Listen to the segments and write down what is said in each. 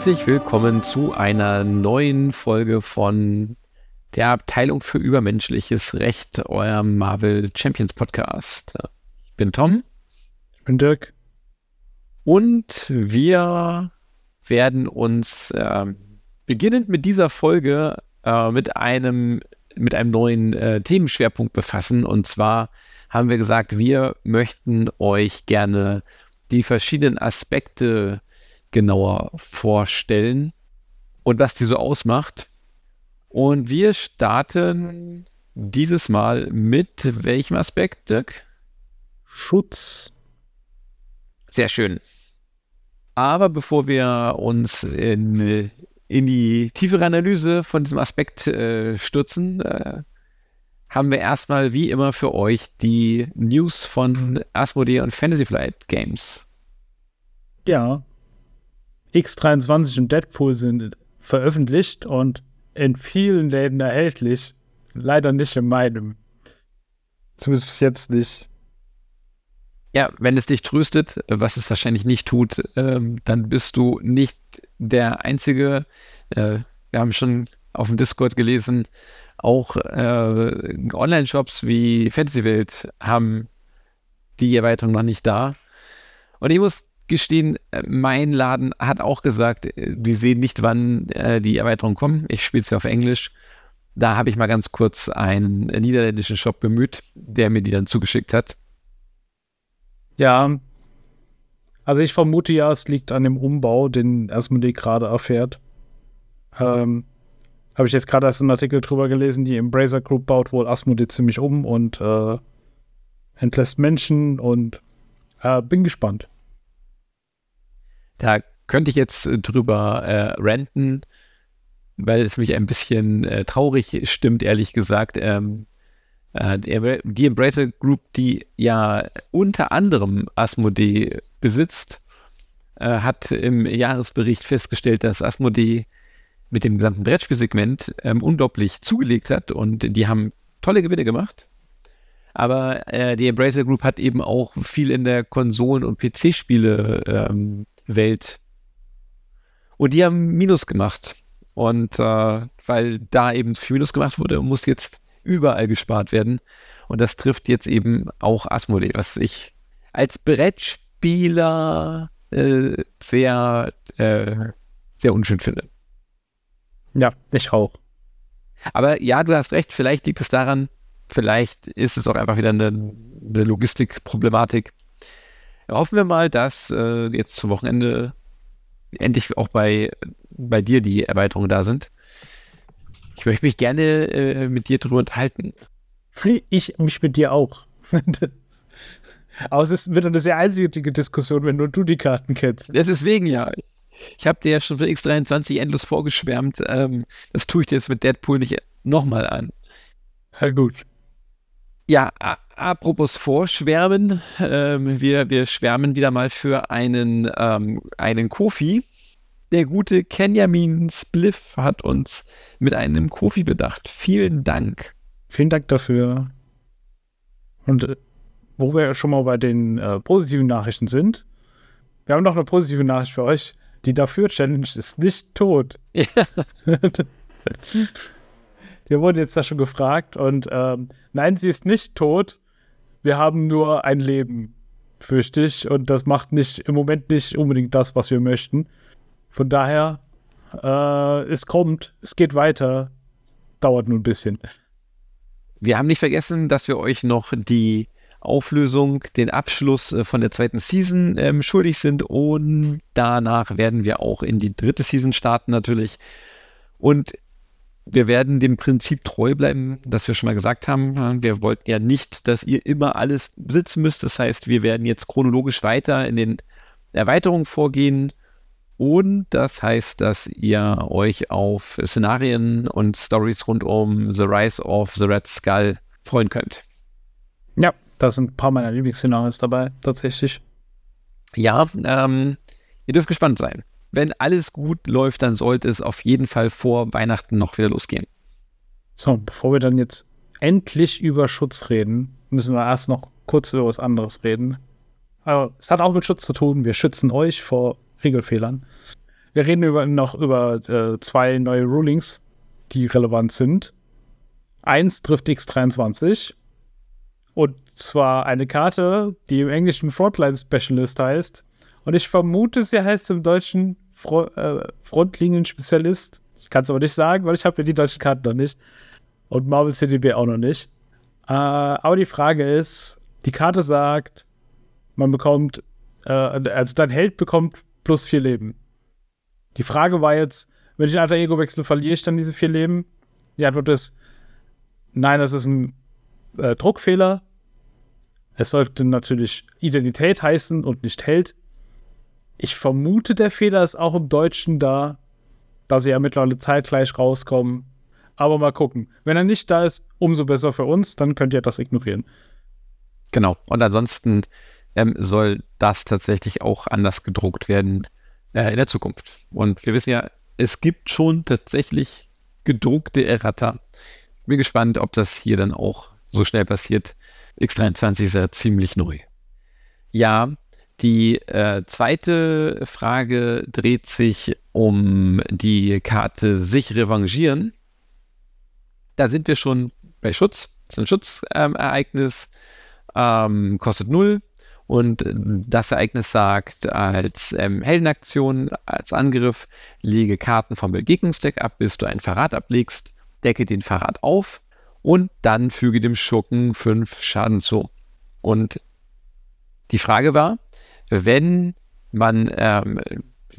Herzlich willkommen zu einer neuen Folge von der Abteilung für übermenschliches Recht, euer Marvel Champions Podcast. Ich bin Tom. Ich bin Dirk. Und wir werden uns äh, beginnend mit dieser Folge äh, mit einem mit einem neuen äh, Themenschwerpunkt befassen. Und zwar haben wir gesagt, wir möchten euch gerne die verschiedenen Aspekte genauer vorstellen und was die so ausmacht. Und wir starten dieses Mal mit welchem Aspekt, Dirk? Schutz. Sehr schön. Aber bevor wir uns in, in die tiefere Analyse von diesem Aspekt äh, stürzen, äh, haben wir erstmal wie immer für euch die News von Asmodee und Fantasy Flight Games. Ja. X23 und Deadpool sind veröffentlicht und in vielen Läden erhältlich. Leider nicht in meinem. Zumindest jetzt nicht. Ja, wenn es dich tröstet, was es wahrscheinlich nicht tut, ähm, dann bist du nicht der Einzige. Äh, wir haben schon auf dem Discord gelesen, auch äh, Online-Shops wie Fantasy Welt haben die Erweiterung noch nicht da. Und ich muss gestehen, äh, mein Laden hat auch gesagt, äh, die sehen nicht, wann äh, die Erweiterungen kommen. Ich spiele es ja auf Englisch. Da habe ich mal ganz kurz einen niederländischen Shop bemüht, der mir die dann zugeschickt hat. Ja, also ich vermute ja, es liegt an dem Umbau, den Asmodee gerade erfährt. Ähm, habe ich jetzt gerade erst einen Artikel drüber gelesen, die Embracer Group baut wohl Asmodee ziemlich um und äh, entlässt Menschen und äh, bin gespannt. Da könnte ich jetzt äh, drüber äh, ranten, weil es mich ein bisschen äh, traurig stimmt, ehrlich gesagt. Ähm, äh, die Embracer Group, die ja unter anderem Asmodee besitzt, äh, hat im Jahresbericht festgestellt, dass Asmodee mit dem gesamten Brettspielsegment ähm, unglaublich zugelegt hat und die haben tolle Gewinne gemacht. Aber äh, die Embracer Group hat eben auch viel in der Konsolen- und PC-Spiele-Welt. Ähm, und die haben Minus gemacht. Und äh, weil da eben viel Minus gemacht wurde, muss jetzt überall gespart werden. Und das trifft jetzt eben auch Asmodee, was ich als Brettspieler äh, sehr, äh, sehr unschön finde. Ja, ich auch. Aber ja, du hast recht, vielleicht liegt es daran, vielleicht ist es auch einfach wieder eine, eine Logistikproblematik. Hoffen wir mal, dass äh, jetzt zum Wochenende endlich auch bei, bei dir die Erweiterungen da sind. Ich möchte mich gerne äh, mit dir drüber unterhalten. Ich mich mit dir auch. Aber es ist wieder eine sehr einseitige Diskussion, wenn nur du die Karten kennst. Deswegen ja. Ich habe dir ja schon für X23 endlos vorgeschwärmt. Ähm, das tue ich dir jetzt mit Deadpool nicht nochmal an. Ja, gut. Ja, apropos Vorschwärmen. Ähm, wir, wir schwärmen wieder mal für einen, ähm, einen Kofi. Der gute Kenjamin Spliff hat uns mit einem Kofi bedacht. Vielen Dank. Vielen Dank dafür. Und äh, wo wir schon mal bei den äh, positiven Nachrichten sind, wir haben noch eine positive Nachricht für euch. Die Dafür-Challenge ist nicht tot. Ja. Wir wurden jetzt da schon gefragt und ähm, nein, sie ist nicht tot. Wir haben nur ein Leben, fürchte ich. Und das macht nicht im Moment nicht unbedingt das, was wir möchten. Von daher, äh, es kommt, es geht weiter. Dauert nur ein bisschen. Wir haben nicht vergessen, dass wir euch noch die Auflösung, den Abschluss äh, von der zweiten Season ähm, schuldig sind und danach werden wir auch in die dritte Season starten natürlich. Und wir werden dem Prinzip treu bleiben, das wir schon mal gesagt haben. Wir wollten ja nicht, dass ihr immer alles besitzen müsst. Das heißt, wir werden jetzt chronologisch weiter in den Erweiterungen vorgehen. Und das heißt, dass ihr euch auf Szenarien und Stories rund um The Rise of the Red Skull freuen könnt. Ja, da sind ein paar meiner Lieblingsszenarios dabei, tatsächlich. Ja, ähm, ihr dürft gespannt sein. Wenn alles gut läuft, dann sollte es auf jeden Fall vor Weihnachten noch wieder losgehen. So, bevor wir dann jetzt endlich über Schutz reden, müssen wir erst noch kurz über was anderes reden. Aber es hat auch mit Schutz zu tun. Wir schützen euch vor Regelfehlern. wir reden über, noch über äh, zwei neue Rulings, die relevant sind. Eins trifft X23 und zwar eine Karte, die im Englischen Frontline Specialist heißt. Und ich vermute, sie heißt im Deutschen Fro äh, Frontlinien-Spezialist. Ich kann es aber nicht sagen, weil ich habe ja die deutschen Karten noch nicht. Und Marvel CDB auch noch nicht. Äh, aber die Frage ist, die Karte sagt, man bekommt, äh, also dein Held bekommt plus vier Leben. Die Frage war jetzt, wenn ich ein Alter Ego wechsle, verliere ich dann diese vier Leben? Die Antwort ist, nein, das ist ein äh, Druckfehler. Es sollte natürlich Identität heißen und nicht Held. Ich vermute, der Fehler ist auch im Deutschen da, da sie ja mittlerweile zeitgleich rauskommen. Aber mal gucken. Wenn er nicht da ist, umso besser für uns, dann könnt ihr das ignorieren. Genau. Und ansonsten ähm, soll das tatsächlich auch anders gedruckt werden äh, in der Zukunft. Und wir wissen ja, es gibt schon tatsächlich gedruckte Errata. Bin gespannt, ob das hier dann auch so schnell passiert. X23 ist ja ziemlich neu. Ja, die äh, zweite Frage dreht sich um die Karte sich revanchieren. Da sind wir schon bei Schutz. Das ist ein Schutzereignis, ähm, kostet 0. Und das Ereignis sagt als ähm, Heldenaktion, als Angriff, lege Karten vom Begegnungsdeck ab, bis du ein Verrat ablegst, decke den Verrat auf und dann füge dem Schurken 5 Schaden zu. Und die Frage war, wenn man ähm,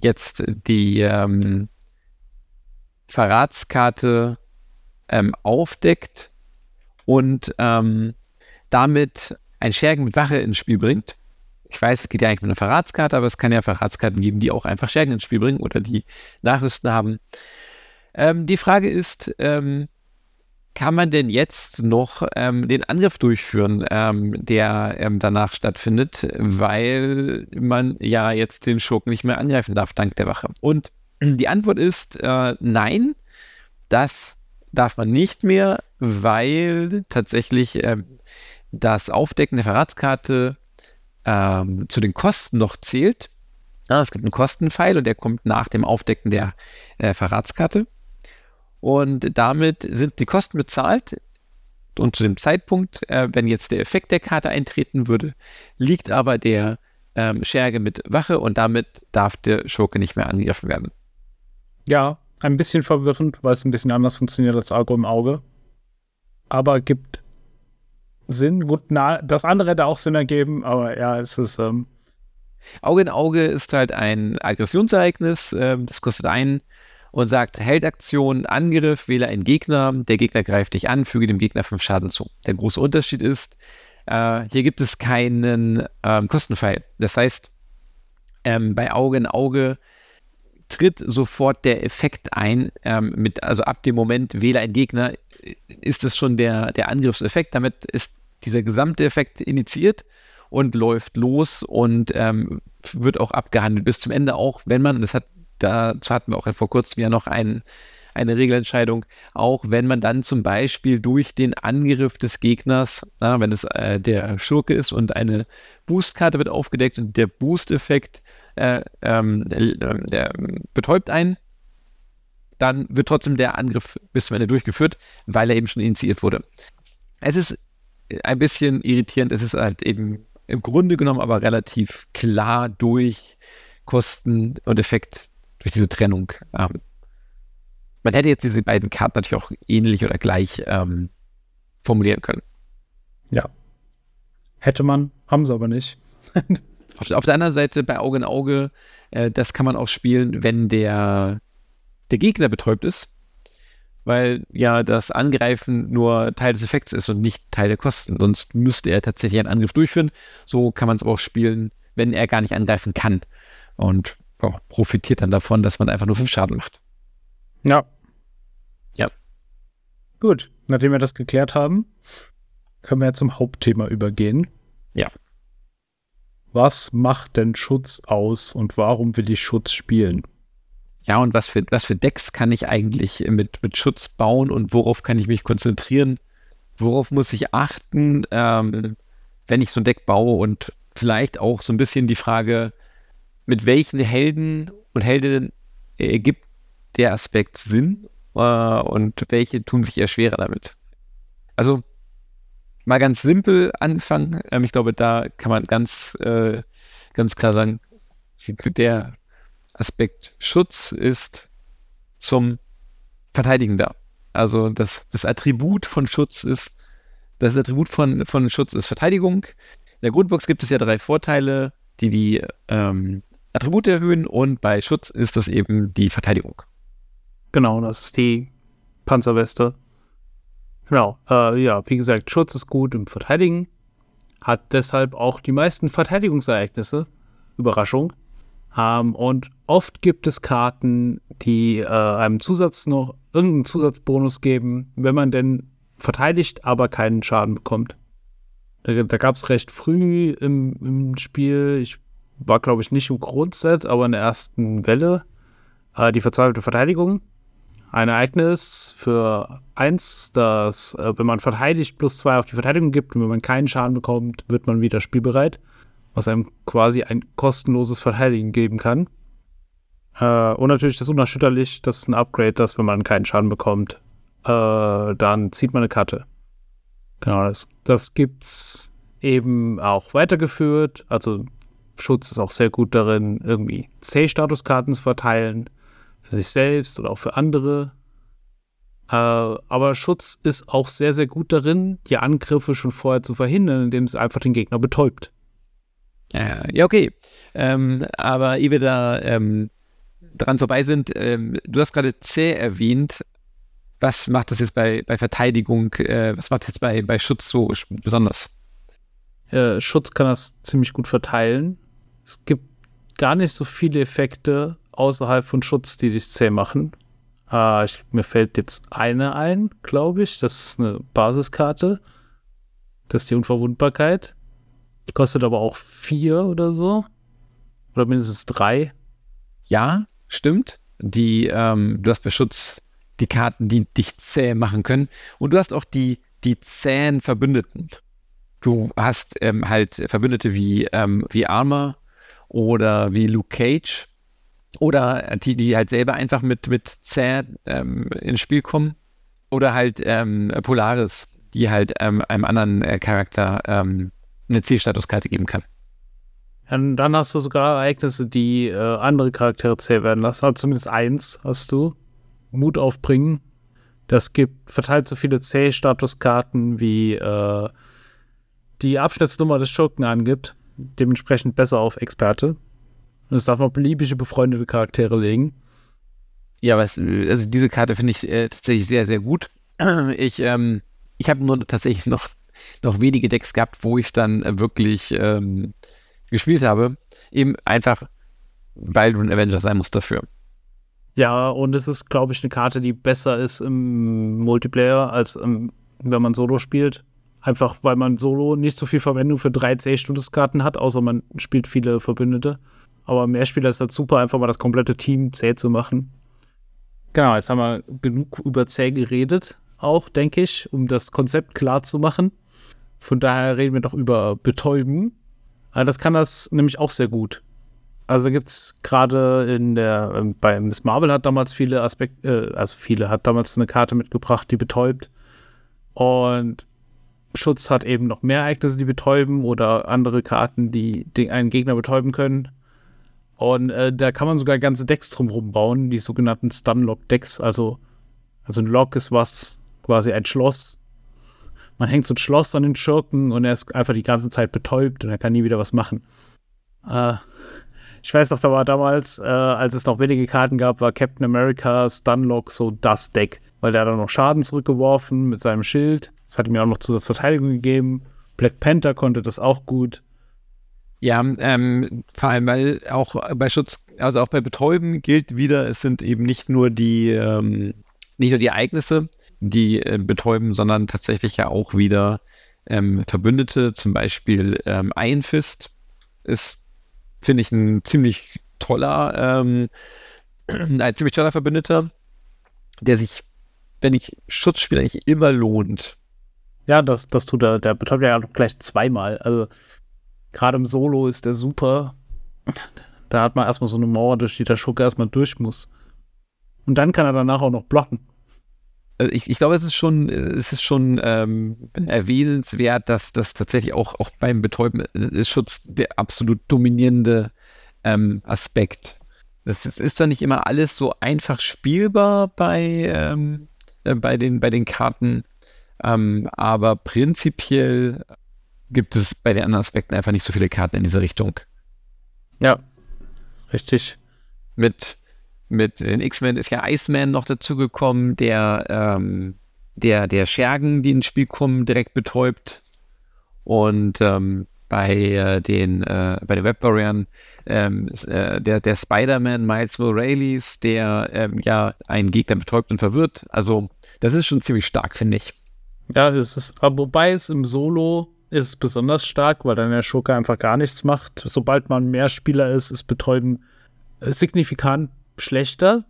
jetzt die ähm, Verratskarte ähm, aufdeckt und ähm, damit ein Schergen mit Wache ins Spiel bringt, ich weiß, es geht ja eigentlich mit einer Verratskarte, aber es kann ja Verratskarten geben, die auch einfach Schergen ins Spiel bringen oder die Nachrüsten haben. Ähm, die Frage ist, ähm, kann man denn jetzt noch ähm, den Angriff durchführen, ähm, der ähm, danach stattfindet, weil man ja jetzt den Schurken nicht mehr angreifen darf, dank der Wache? Und die Antwort ist äh, nein, das darf man nicht mehr, weil tatsächlich ähm, das Aufdecken der Verratskarte ähm, zu den Kosten noch zählt. Ja, es gibt einen Kostenpfeil und der kommt nach dem Aufdecken der äh, Verratskarte. Und damit sind die Kosten bezahlt. Und zu dem Zeitpunkt, äh, wenn jetzt der Effekt der Karte eintreten würde, liegt aber der ähm, Scherge mit Wache und damit darf der Schurke nicht mehr angegriffen werden. Ja, ein bisschen verwirrend, weil es ein bisschen anders funktioniert als Auge im Auge. Aber gibt Sinn. Gut, na, das andere hätte auch Sinn ergeben, aber ja, es ist. Ähm Auge in Auge ist halt ein Aggressionsereignis. Ähm, das kostet einen und sagt Heldaktion, Angriff, wähle einen Gegner. Der Gegner greift dich an, füge dem Gegner fünf Schaden zu. Der große Unterschied ist, äh, hier gibt es keinen ähm, Kostenpfeil. Das heißt, ähm, bei Auge in Auge tritt sofort der Effekt ein. Ähm, mit, also ab dem Moment wähle ein Gegner, ist es schon der, der Angriffseffekt. Damit ist dieser gesamte Effekt initiiert und läuft los und ähm, wird auch abgehandelt bis zum Ende auch, wenn man, das hat, dazu hatten wir auch vor kurzem ja noch ein, eine Regelentscheidung, auch wenn man dann zum Beispiel durch den Angriff des Gegners, na, wenn es äh, der Schurke ist und eine Boostkarte wird aufgedeckt und der Boost-Effekt äh, ähm, der betäubt einen, dann wird trotzdem der Angriff bis zum Ende durchgeführt, weil er eben schon initiiert wurde. Es ist ein bisschen irritierend, es ist halt eben im Grunde genommen aber relativ klar durch Kosten und Effekt, durch diese Trennung. Ähm, man hätte jetzt diese beiden Karten natürlich auch ähnlich oder gleich ähm, formulieren können. Ja. Hätte man, haben sie aber nicht. Auf, auf, der anderen Seite bei Auge in Auge, äh, das kann man auch spielen, wenn der, der Gegner betäubt ist, weil ja das Angreifen nur Teil des Effekts ist und nicht Teil der Kosten. Sonst müsste er tatsächlich einen Angriff durchführen. So kann man es aber auch spielen, wenn er gar nicht angreifen kann. Und oh, profitiert dann davon, dass man einfach nur fünf Schaden macht. Ja. Ja. Gut, nachdem wir das geklärt haben, können wir ja zum Hauptthema übergehen. Ja was macht denn Schutz aus und warum will ich Schutz spielen? Ja, und was für, was für Decks kann ich eigentlich mit, mit Schutz bauen und worauf kann ich mich konzentrieren? Worauf muss ich achten, ähm, wenn ich so ein Deck baue? Und vielleicht auch so ein bisschen die Frage, mit welchen Helden und Heldinnen ergibt der Aspekt Sinn äh, und welche tun sich eher schwerer damit? Also mal ganz simpel anfangen. Ähm, ich glaube, da kann man ganz, äh, ganz klar sagen, der Aspekt Schutz ist zum Verteidigen da. Also das, das Attribut von Schutz ist, das Attribut von, von Schutz ist Verteidigung. In der Grundbox gibt es ja drei Vorteile, die die ähm, Attribute erhöhen und bei Schutz ist das eben die Verteidigung. Genau, das ist die Panzerweste. Genau, äh, ja, wie gesagt, Schutz ist gut im Verteidigen, hat deshalb auch die meisten Verteidigungsereignisse. Überraschung. Ähm, und oft gibt es Karten, die äh, einem Zusatz noch irgendeinen Zusatzbonus geben, wenn man denn verteidigt, aber keinen Schaden bekommt. Da, da gab es recht früh im, im, Spiel, ich war glaube ich nicht im Grundset, aber in der ersten Welle, äh, die verzweifelte Verteidigung. Ein Ereignis für eins, das, äh, wenn man verteidigt, plus zwei auf die Verteidigung gibt und wenn man keinen Schaden bekommt, wird man wieder spielbereit was einem quasi ein kostenloses Verteidigen geben kann. Äh, und natürlich das unerschütterlich, das ist ein Upgrade, das, wenn man keinen Schaden bekommt, äh, dann zieht man eine Karte. Genau, das, das gibt's eben auch weitergeführt. Also Schutz ist auch sehr gut darin, irgendwie C-Statuskarten zu verteilen. Für sich selbst oder auch für andere. Äh, aber Schutz ist auch sehr, sehr gut darin, die Angriffe schon vorher zu verhindern, indem es einfach den Gegner betäubt. Ja, okay. Ähm, aber ehe wir da ähm, dran vorbei sind, ähm, du hast gerade C erwähnt. Was macht das jetzt bei, bei Verteidigung, äh, was macht das jetzt bei, bei Schutz so besonders? Äh, Schutz kann das ziemlich gut verteilen. Es gibt gar nicht so viele Effekte außerhalb von Schutz, die dich zäh machen. Äh, ich, mir fällt jetzt eine ein, glaube ich. Das ist eine Basiskarte. Das ist die Unverwundbarkeit. Die kostet aber auch vier oder so. Oder mindestens drei. Ja, stimmt. Die, ähm, du hast bei Schutz die Karten, die dich zäh machen können. Und du hast auch die, die zähen Verbündeten. Du hast ähm, halt Verbündete wie, ähm, wie Armor oder wie Luke Cage oder die, die halt selber einfach mit, mit zäh ähm, ins Spiel kommen. Oder halt ähm, Polaris, die halt ähm, einem anderen äh, Charakter ähm, eine C-Statuskarte geben kann. Und dann hast du sogar Ereignisse, die äh, andere Charaktere zäh werden lassen. Also zumindest eins hast du. Mut aufbringen. Das gibt, verteilt so viele C-Statuskarten, wie äh, die Abschnittsnummer des Schurken angibt. Dementsprechend besser auf Experte. Und es darf man beliebige befreundete Charaktere legen. Ja, was, also diese Karte finde ich äh, tatsächlich sehr, sehr gut. Ich, ähm, ich habe nur tatsächlich noch noch wenige Decks gehabt, wo ich dann äh, wirklich ähm, gespielt habe. Eben einfach, weil du ein Avenger sein musst dafür. Ja, und es ist, glaube ich, eine Karte, die besser ist im Multiplayer, als ähm, wenn man Solo spielt. Einfach, weil man Solo nicht so viel Verwendung für drei C-Statuskarten hat, außer man spielt viele Verbündete. Aber Mehrspieler ist halt super, einfach mal das komplette Team zäh zu machen. Genau, jetzt haben wir genug über zäh geredet, auch, denke ich, um das Konzept klar zu machen. Von daher reden wir doch über Betäuben. Aber das kann das nämlich auch sehr gut. Also gibt es gerade in der, ähm, bei Miss Marvel hat damals viele Aspekte, äh, also viele, hat damals eine Karte mitgebracht, die betäubt. Und Schutz hat eben noch mehr Ereignisse, die betäuben oder andere Karten, die, einen Gegner betäuben können. Und äh, da kann man sogar ganze Decks drumherum bauen, die sogenannten Stunlock-Decks. Also, also ein Lock ist was, quasi ein Schloss, man hängt so ein Schloss an den Schurken und er ist einfach die ganze Zeit betäubt und er kann nie wieder was machen. Äh, ich weiß noch, da war damals, äh, als es noch wenige Karten gab, war Captain America Stunlock so das Deck, weil der hat dann noch Schaden zurückgeworfen mit seinem Schild. Das hat ihm auch noch Zusatzverteidigung gegeben. Black Panther konnte das auch gut. Ja, ähm, vor allem, weil auch bei Schutz, also auch bei Betäuben gilt wieder, es sind eben nicht nur die, ähm, nicht nur die Ereignisse, die äh, betäuben, sondern tatsächlich ja auch wieder ähm, Verbündete, zum Beispiel ähm, Iron ist, finde ich, ein ziemlich toller, ähm, ein ziemlich toller Verbündeter, der sich, wenn ich Schutz spiele, eigentlich immer lohnt. Ja, das, das tut er. Der betäubt ja gleich zweimal. Also gerade im Solo ist der super. Da hat man erstmal so eine Mauer, durch die der Schurke erstmal durch muss. Und dann kann er danach auch noch blocken. Also ich, ich, glaube, es ist schon, es ist schon ähm, erwähnenswert, dass das tatsächlich auch, auch beim Betäuben ist Schutz der absolut dominierende ähm, Aspekt. Das ist, ist zwar nicht immer alles so einfach spielbar bei, ähm, äh, bei, den, bei den Karten, ähm, aber prinzipiell gibt es bei den anderen Aspekten einfach nicht so viele Karten in diese Richtung. Ja, richtig. Mit, mit den X-Men ist ja Iceman noch dazugekommen, der, ähm, der, der Schergen, die ins Spiel kommen, direkt betäubt. Und ähm, bei äh, den äh, bei den Webwarriors ähm, äh, der, der Spider-Man Miles Morales, der ähm, ja einen Gegner betäubt und verwirrt. Also das ist schon ziemlich stark, finde ich. Ja, es ist, wobei es im Solo ist besonders stark, weil dann der Schurke einfach gar nichts macht. Sobald man mehr Spieler ist, ist Betäuben signifikant schlechter.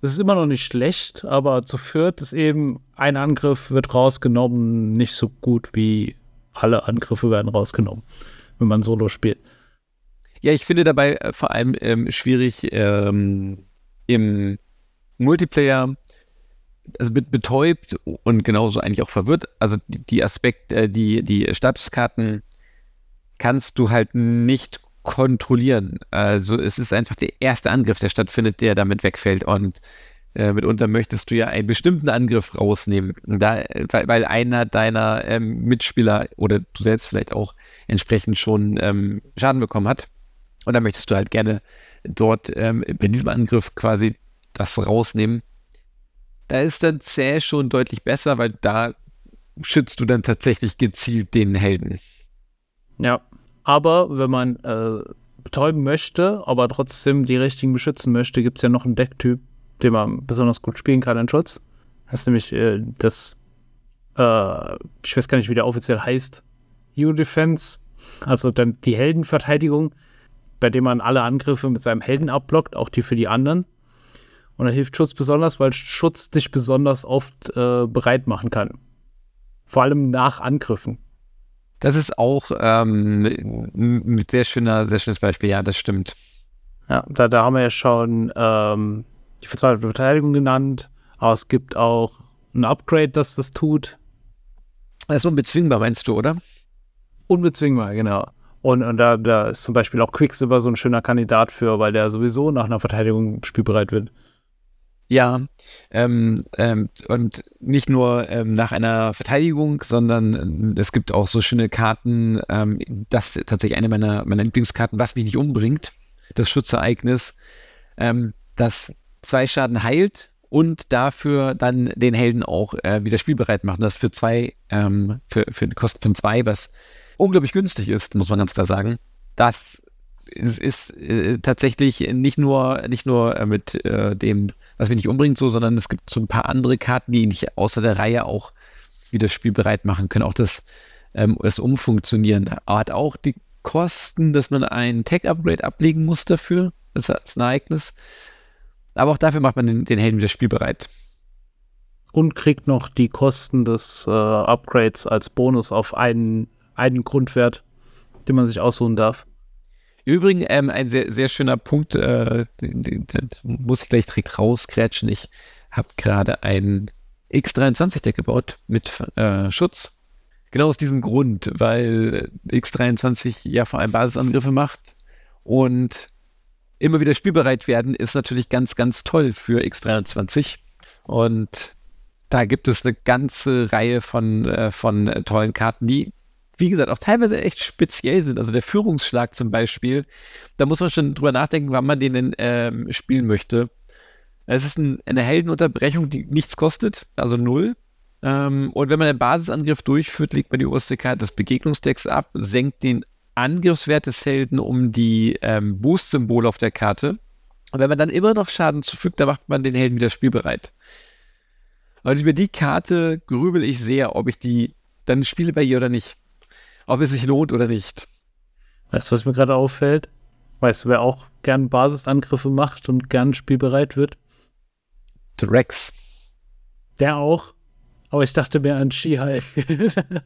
Es ist immer noch nicht schlecht, aber zu viert ist eben ein Angriff wird rausgenommen, nicht so gut wie alle Angriffe werden rausgenommen, wenn man Solo spielt. Ja, ich finde dabei äh, vor allem ähm, schwierig ähm, im Multiplayer, also betäubt und genauso eigentlich auch verwirrt. Also die, Aspekte, äh, die, die Statuskarten kannst du halt nicht kontrollieren. Also es ist einfach der erste Angriff, der stattfindet, der damit wegfällt. Und äh, mitunter möchtest du ja einen bestimmten Angriff rausnehmen, da, weil einer deiner ähm, Mitspieler oder du selbst vielleicht auch entsprechend schon ähm, Schaden bekommen hat. Und dann möchtest du halt gerne dort ähm, bei diesem Angriff quasi das rausnehmen. Da ist dann Zäh schon deutlich besser, weil da schützt du dann tatsächlich gezielt den Helden. Ja, aber wenn man äh, betäuben möchte, aber trotzdem die richtigen beschützen möchte, gibt es ja noch einen Decktyp, den man besonders gut spielen kann in Schutz. Das ist nämlich äh, das, äh, ich weiß gar nicht, wie der offiziell heißt, U-Defense, also dann die Heldenverteidigung, bei dem man alle Angriffe mit seinem Helden abblockt, auch die für die anderen. Und da hilft Schutz besonders, weil Schutz dich besonders oft äh, bereit machen kann. Vor allem nach Angriffen. Das ist auch ähm, ein sehr schöner, sehr schönes Beispiel, ja, das stimmt. Ja, da, da haben wir ja schon ähm, die verzweifelte Verteidigung genannt, aber es gibt auch ein Upgrade, das das tut. Das ist unbezwingbar, meinst du, oder? Unbezwingbar, genau. Und, und da, da ist zum Beispiel auch Quicksilver so ein schöner Kandidat für, weil der sowieso nach einer Verteidigung spielbereit wird. Ja, ähm, ähm, und nicht nur ähm, nach einer Verteidigung, sondern äh, es gibt auch so schöne Karten, ähm, das ist tatsächlich eine meiner, meiner Lieblingskarten, was mich nicht umbringt, das Schutzereignis, ähm, das zwei Schaden heilt und dafür dann den Helden auch äh, wieder spielbereit macht. Und das für zwei, ähm, für, für Kosten von zwei, was unglaublich günstig ist, muss man ganz klar sagen. Das ist, ist äh, tatsächlich nicht nur, nicht nur äh, mit äh, dem, was wir nicht umbringt, so, sondern es gibt so ein paar andere Karten, die nicht außer der Reihe auch wieder spielbereit machen können. Auch das, ähm, das Umfunktionieren hat auch die Kosten, dass man ein Tech-Upgrade ablegen muss dafür. Das ist ein Ereignis. Aber auch dafür macht man den, den Helden wieder spielbereit. Und kriegt noch die Kosten des äh, Upgrades als Bonus auf einen, einen Grundwert, den man sich aussuchen darf. Übrigens, ähm, ein sehr, sehr schöner Punkt, äh, muss ich gleich direkt rauskrätschen. Ich habe gerade ein X23-Deck gebaut mit äh, Schutz. Genau aus diesem Grund, weil X23 ja vor allem Basisangriffe macht und immer wieder spielbereit werden, ist natürlich ganz, ganz toll für X23. Und da gibt es eine ganze Reihe von, äh, von tollen Karten, die, wie gesagt, auch teilweise echt speziell sind. Also der Führungsschlag zum Beispiel, da muss man schon drüber nachdenken, wann man den denn, ähm, spielen möchte. Es ist ein, eine Heldenunterbrechung, die nichts kostet, also null. Ähm, und wenn man einen Basisangriff durchführt, legt man die oberste Karte des Begegnungsdecks ab, senkt den Angriffswert des Helden um die ähm, Boost-Symbole auf der Karte. Und wenn man dann immer noch Schaden zufügt, dann macht man den Helden wieder spielbereit. Und über die Karte grübel ich sehr, ob ich die dann spiele bei ihr oder nicht. Ob es sich lohnt oder nicht. Weißt du, was mir gerade auffällt? Weißt du, wer auch gern Basisangriffe macht und gern spielbereit wird? Drex. Der auch. Aber ich dachte mehr an Shihai.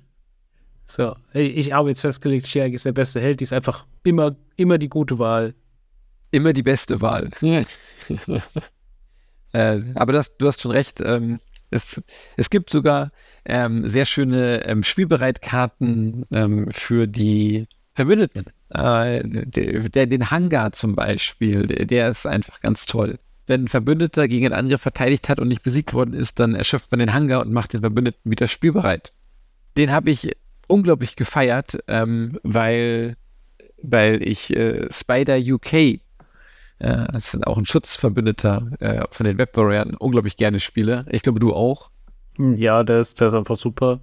So, ich habe jetzt festgelegt, Shiag ist der beste Held, die ist einfach immer, immer die gute Wahl. Immer die beste Wahl. Äh, aber das, du hast schon recht. Ähm, es, es gibt sogar ähm, sehr schöne ähm, Spielbereitkarten ähm, für die Verbündeten. Äh, der, der, den Hangar zum Beispiel, der, der ist einfach ganz toll. Wenn ein Verbündeter gegen einen Angriff verteidigt hat und nicht besiegt worden ist, dann erschöpft man den Hangar und macht den Verbündeten wieder spielbereit. Den habe ich unglaublich gefeiert, ähm, weil, weil ich äh, Spider UK, äh, das ist auch ein Schutzverbündeter äh, von den Webwarriors, unglaublich gerne spiele. Ich glaube, du auch. Ja, der ist, der ist einfach super.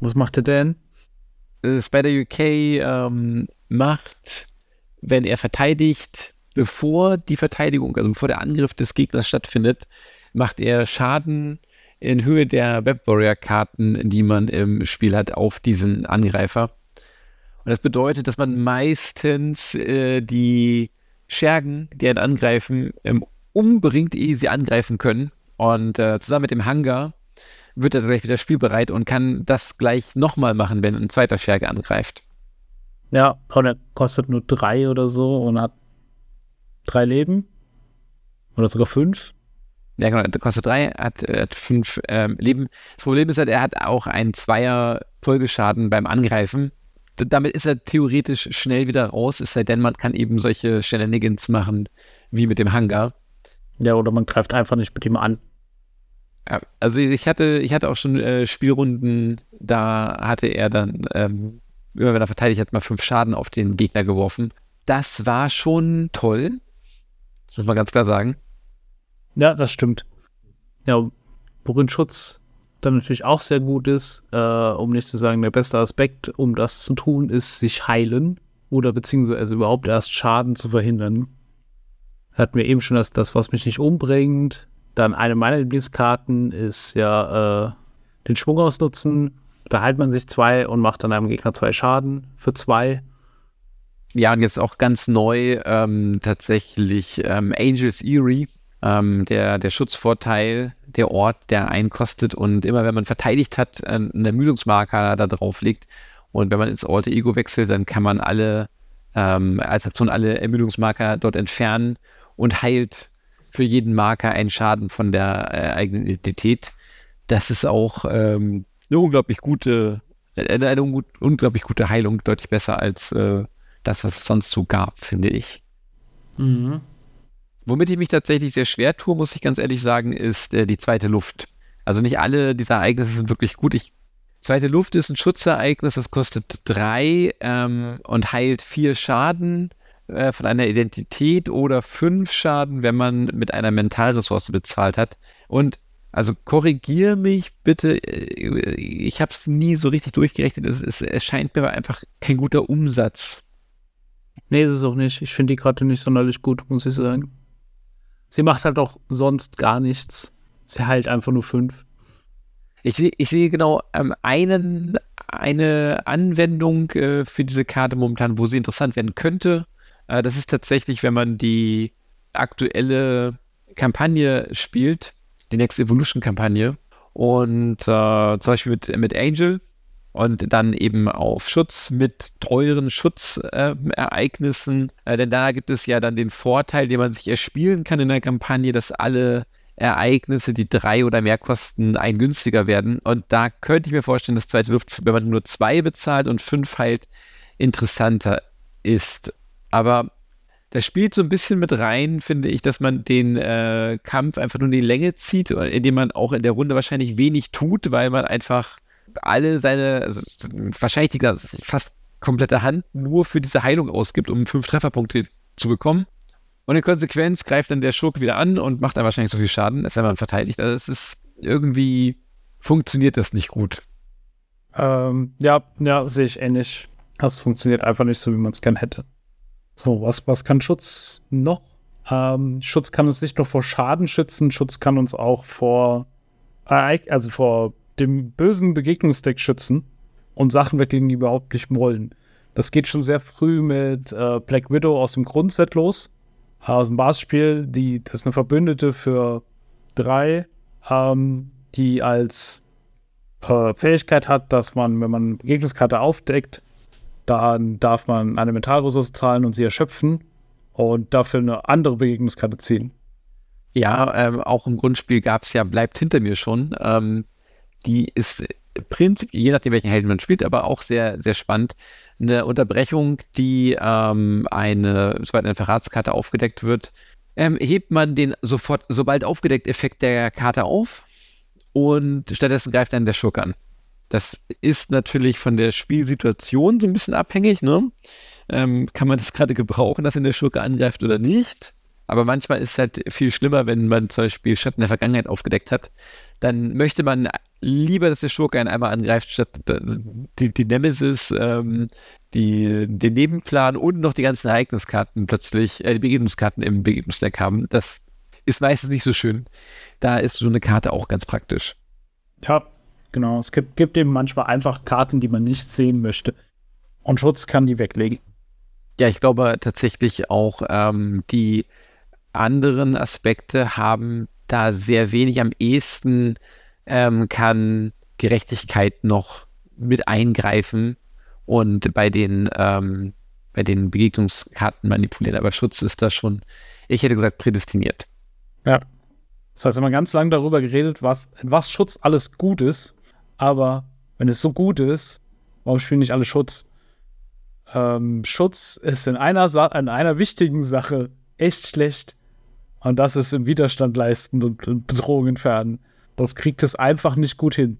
Was macht der denn? Äh, Spider UK ähm, macht, wenn er verteidigt, bevor die Verteidigung, also bevor der Angriff des Gegners stattfindet, macht er Schaden in Höhe der Web-Warrior-Karten, die man im Spiel hat, auf diesen Angreifer. Und das bedeutet, dass man meistens äh, die Schergen, die einen angreifen, ähm, umbringt, ehe sie angreifen können. Und äh, zusammen mit dem Hangar wird er gleich wieder spielbereit und kann das gleich nochmal machen, wenn ein zweiter Scherge angreift. Ja, und er kostet nur drei oder so und hat drei Leben. Oder sogar fünf. Ja, genau, der kostet drei, hat, hat fünf ähm, Leben. Das Problem ist halt, er hat auch einen Zweier Folgeschaden beim Angreifen. Damit ist er theoretisch schnell wieder raus, es sei denn, man kann eben solche Shenanigans machen, wie mit dem Hangar. Ja, oder man greift einfach nicht mit ihm an. Ja, also ich hatte, ich hatte auch schon äh, Spielrunden, da hatte er dann, ähm, immer wenn er verteidigt hat, mal fünf Schaden auf den Gegner geworfen. Das war schon toll. Das muss man ganz klar sagen. Ja, das stimmt. Ja, worin Schutz dann natürlich auch sehr gut ist, äh, um nicht zu sagen, der beste Aspekt, um das zu tun, ist sich heilen oder beziehungsweise überhaupt erst Schaden zu verhindern. Hatten wir eben schon das, das was mich nicht umbringt, dann eine meiner Lieblingskarten ist ja äh, den Schwung ausnutzen. Da heilt man sich zwei und macht dann einem Gegner zwei Schaden für zwei. Ja, und jetzt auch ganz neu ähm, tatsächlich ähm, Angels Eerie, ähm, der, der Schutzvorteil, der Ort, der einkostet und immer wenn man verteidigt hat, äh, eine Ermüdungsmarker da drauf liegt und wenn man ins Alter Ego wechselt, dann kann man alle ähm, als Aktion alle Ermüdungsmarker dort entfernen und heilt für jeden Marker einen Schaden von der äh, eigenen Identität. Das ist auch ähm, eine unglaublich gute, eine, eine un unglaublich gute Heilung, deutlich besser als äh, das, was es sonst so gab, finde ich. Mhm. Womit ich mich tatsächlich sehr schwer tue, muss ich ganz ehrlich sagen, ist äh, die zweite Luft. Also nicht alle dieser Ereignisse sind wirklich gut. Ich, zweite Luft ist ein Schutzereignis, das kostet drei ähm, und heilt vier Schaden äh, von einer Identität oder fünf Schaden, wenn man mit einer Mentalressource bezahlt hat. Und also korrigier mich bitte, äh, ich habe es nie so richtig durchgerechnet. Es, es, es scheint mir einfach kein guter Umsatz. Nee, ist es auch nicht. Ich finde die gerade nicht sonderlich gut, muss ich sagen. Sie macht halt auch sonst gar nichts. Sie heilt einfach nur fünf. Ich sehe ich seh genau ähm, einen, eine Anwendung äh, für diese Karte momentan, wo sie interessant werden könnte. Äh, das ist tatsächlich, wenn man die aktuelle Kampagne spielt, die Next Evolution Kampagne und äh, zum Beispiel mit, mit Angel und dann eben auf Schutz mit teuren Schutzereignissen. Äh, äh, denn da gibt es ja dann den Vorteil, den man sich erspielen kann in der Kampagne, dass alle Ereignisse, die drei oder mehr kosten, ein günstiger werden. Und da könnte ich mir vorstellen, dass zweite Luft, wenn man nur zwei bezahlt und fünf halt, interessanter ist. Aber das spielt so ein bisschen mit rein, finde ich, dass man den äh, Kampf einfach nur in die Länge zieht, indem man auch in der Runde wahrscheinlich wenig tut, weil man einfach alle seine, also wahrscheinlich die fast komplette Hand nur für diese Heilung ausgibt, um fünf Trefferpunkte zu bekommen. Und in Konsequenz greift dann der Schurke wieder an und macht dann wahrscheinlich so viel Schaden, als wenn man verteidigt. Also es ist irgendwie funktioniert das nicht gut. Ähm, ja, ja, sehe ich ähnlich. Das funktioniert einfach nicht so, wie man es gern hätte. So, was, was kann Schutz noch? Ähm, Schutz kann uns nicht nur vor Schaden schützen, Schutz kann uns auch vor, also vor dem bösen Begegnungsdeck schützen und Sachen weglegen, die überhaupt nicht wollen. Das geht schon sehr früh mit äh, Black Widow aus dem Grundset los. Aus dem Basisspiel, die, das ist eine Verbündete für drei, ähm, die als äh, Fähigkeit hat, dass man, wenn man eine Begegnungskarte aufdeckt, dann darf man eine Mentalressource zahlen und sie erschöpfen und dafür eine andere Begegnungskarte ziehen. Ja, ähm, auch im Grundspiel gab es ja Bleibt hinter mir schon. Ähm, die ist prinzipiell, je nachdem welchen Helden man spielt, aber auch sehr, sehr spannend. Eine Unterbrechung, die ähm, eine, sobald eine Verratskarte aufgedeckt wird, ähm, hebt man den sofort, sobald aufgedeckt Effekt der Karte auf und stattdessen greift dann der Schurke an. Das ist natürlich von der Spielsituation so ein bisschen abhängig, ne? Ähm, kann man das gerade gebrauchen, dass ihn der Schurke angreift oder nicht? Aber manchmal ist es halt viel schlimmer, wenn man zum Beispiel Schatten der Vergangenheit aufgedeckt hat. Dann möchte man lieber, dass der Schurke einen einmal angreift, statt die, die Nemesis, ähm, die, den Nebenplan und noch die ganzen Ereigniskarten plötzlich, äh, die Begegnungskarten im Begegnungsdeck haben. Das ist meistens nicht so schön. Da ist so eine Karte auch ganz praktisch. Ja, genau. Es gibt, gibt eben manchmal einfach Karten, die man nicht sehen möchte. Und Schutz kann die weglegen. Ja, ich glaube tatsächlich auch ähm, die anderen Aspekte haben da sehr wenig. Am ehesten ähm, kann Gerechtigkeit noch mit eingreifen und bei den, ähm, bei den Begegnungskarten manipulieren. Aber Schutz ist da schon, ich hätte gesagt, prädestiniert. Ja. Das heißt, wir haben ganz lange darüber geredet, was, was Schutz alles gut ist. Aber wenn es so gut ist, warum spielen nicht alle Schutz? Ähm, Schutz ist in einer, in einer wichtigen Sache echt schlecht. Und das ist im Widerstand leisten und, und Bedrohung entfernen. Das kriegt es einfach nicht gut hin.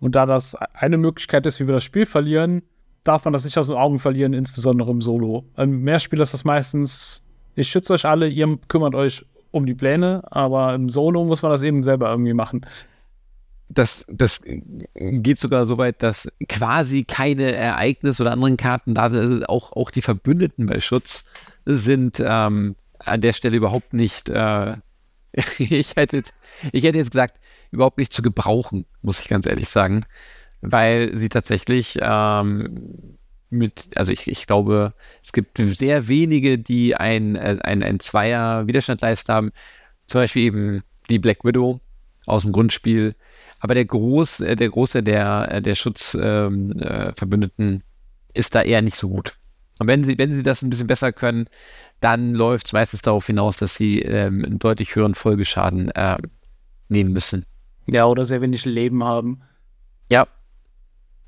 Und da das eine Möglichkeit ist, wie wir das Spiel verlieren, darf man das nicht aus den Augen verlieren, insbesondere im Solo. Im Mehrspiel ist das meistens, ich schütze euch alle, ihr kümmert euch um die Pläne, aber im Solo muss man das eben selber irgendwie machen. Das, das geht sogar so weit, dass quasi keine Ereignisse oder anderen Karten da sind. Also auch, auch die Verbündeten bei Schutz sind ähm, an der Stelle überhaupt nicht äh, ich, hätte jetzt, ich hätte jetzt gesagt, überhaupt nicht zu gebrauchen, muss ich ganz ehrlich sagen, weil sie tatsächlich ähm, mit, also ich, ich glaube, es gibt sehr wenige, die ein, äh, ein, ein Zweier Widerstand leisten haben, zum Beispiel eben die Black Widow aus dem Grundspiel, aber der Groß, äh, der Große der, der Schutzverbündeten ähm, äh, ist da eher nicht so gut. Und wenn sie, wenn sie das ein bisschen besser können, dann läuft es meistens darauf hinaus, dass sie ähm, einen deutlich höheren Folgeschaden äh, nehmen müssen. Ja, oder sehr wenig Leben haben. Ja.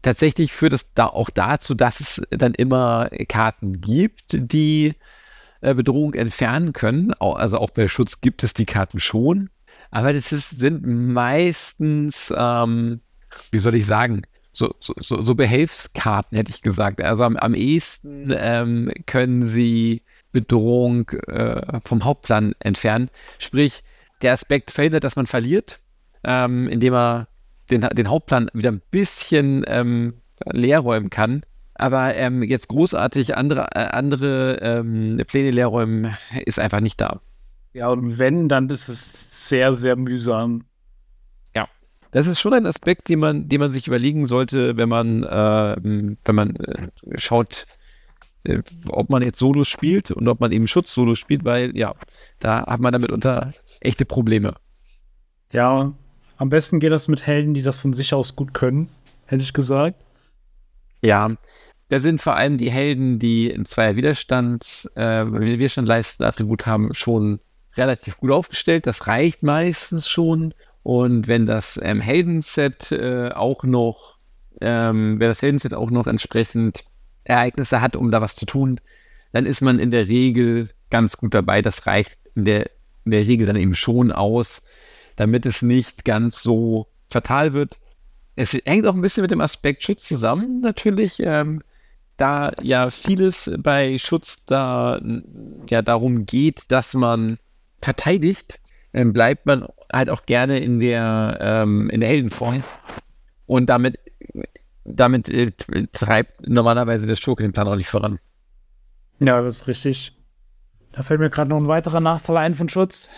Tatsächlich führt es da auch dazu, dass es dann immer Karten gibt, die äh, Bedrohung entfernen können. Also auch bei Schutz gibt es die Karten schon. Aber das ist, sind meistens, ähm, wie soll ich sagen, so, so, so, Behelfskarten, hätte ich gesagt. Also am, am ehesten ähm, können sie Bedrohung äh, vom Hauptplan entfernen. Sprich, der Aspekt verhindert, dass man verliert, ähm, indem er den, den Hauptplan wieder ein bisschen ähm, leer räumen kann. Aber ähm, jetzt großartig andere, äh, andere ähm, Pläne leer räumen ist einfach nicht da. Ja, und wenn, dann ist es sehr, sehr mühsam. Ja. Das ist schon ein Aspekt, den man, den man sich überlegen sollte, wenn man, äh, wenn man äh, schaut, ob man jetzt Solo spielt und ob man eben Schutz-Solo spielt, weil ja, da hat man damit unter echte Probleme. Ja, am besten geht das mit Helden, die das von sich aus gut können, hätte ich gesagt. Ja, da sind vor allem die Helden, die in zweier Widerstands, äh, Widerstand leisten, Attribut haben, schon relativ gut aufgestellt. Das reicht meistens schon. Und wenn das ähm, Heldenset äh, auch noch, ähm, wenn das Heldenset auch noch entsprechend Ereignisse hat, um da was zu tun, dann ist man in der Regel ganz gut dabei. Das reicht in der, in der Regel dann eben schon aus, damit es nicht ganz so fatal wird. Es hängt auch ein bisschen mit dem Aspekt Schutz zusammen, natürlich. Ähm, da ja vieles bei Schutz da ja darum geht, dass man verteidigt, ähm, bleibt man halt auch gerne in der, ähm, in der Heldenform. Und damit damit äh, treibt normalerweise der Schurke den Plan auch nicht voran. Ja, das ist richtig. Da fällt mir gerade noch ein weiterer Nachteil ein von Schutz.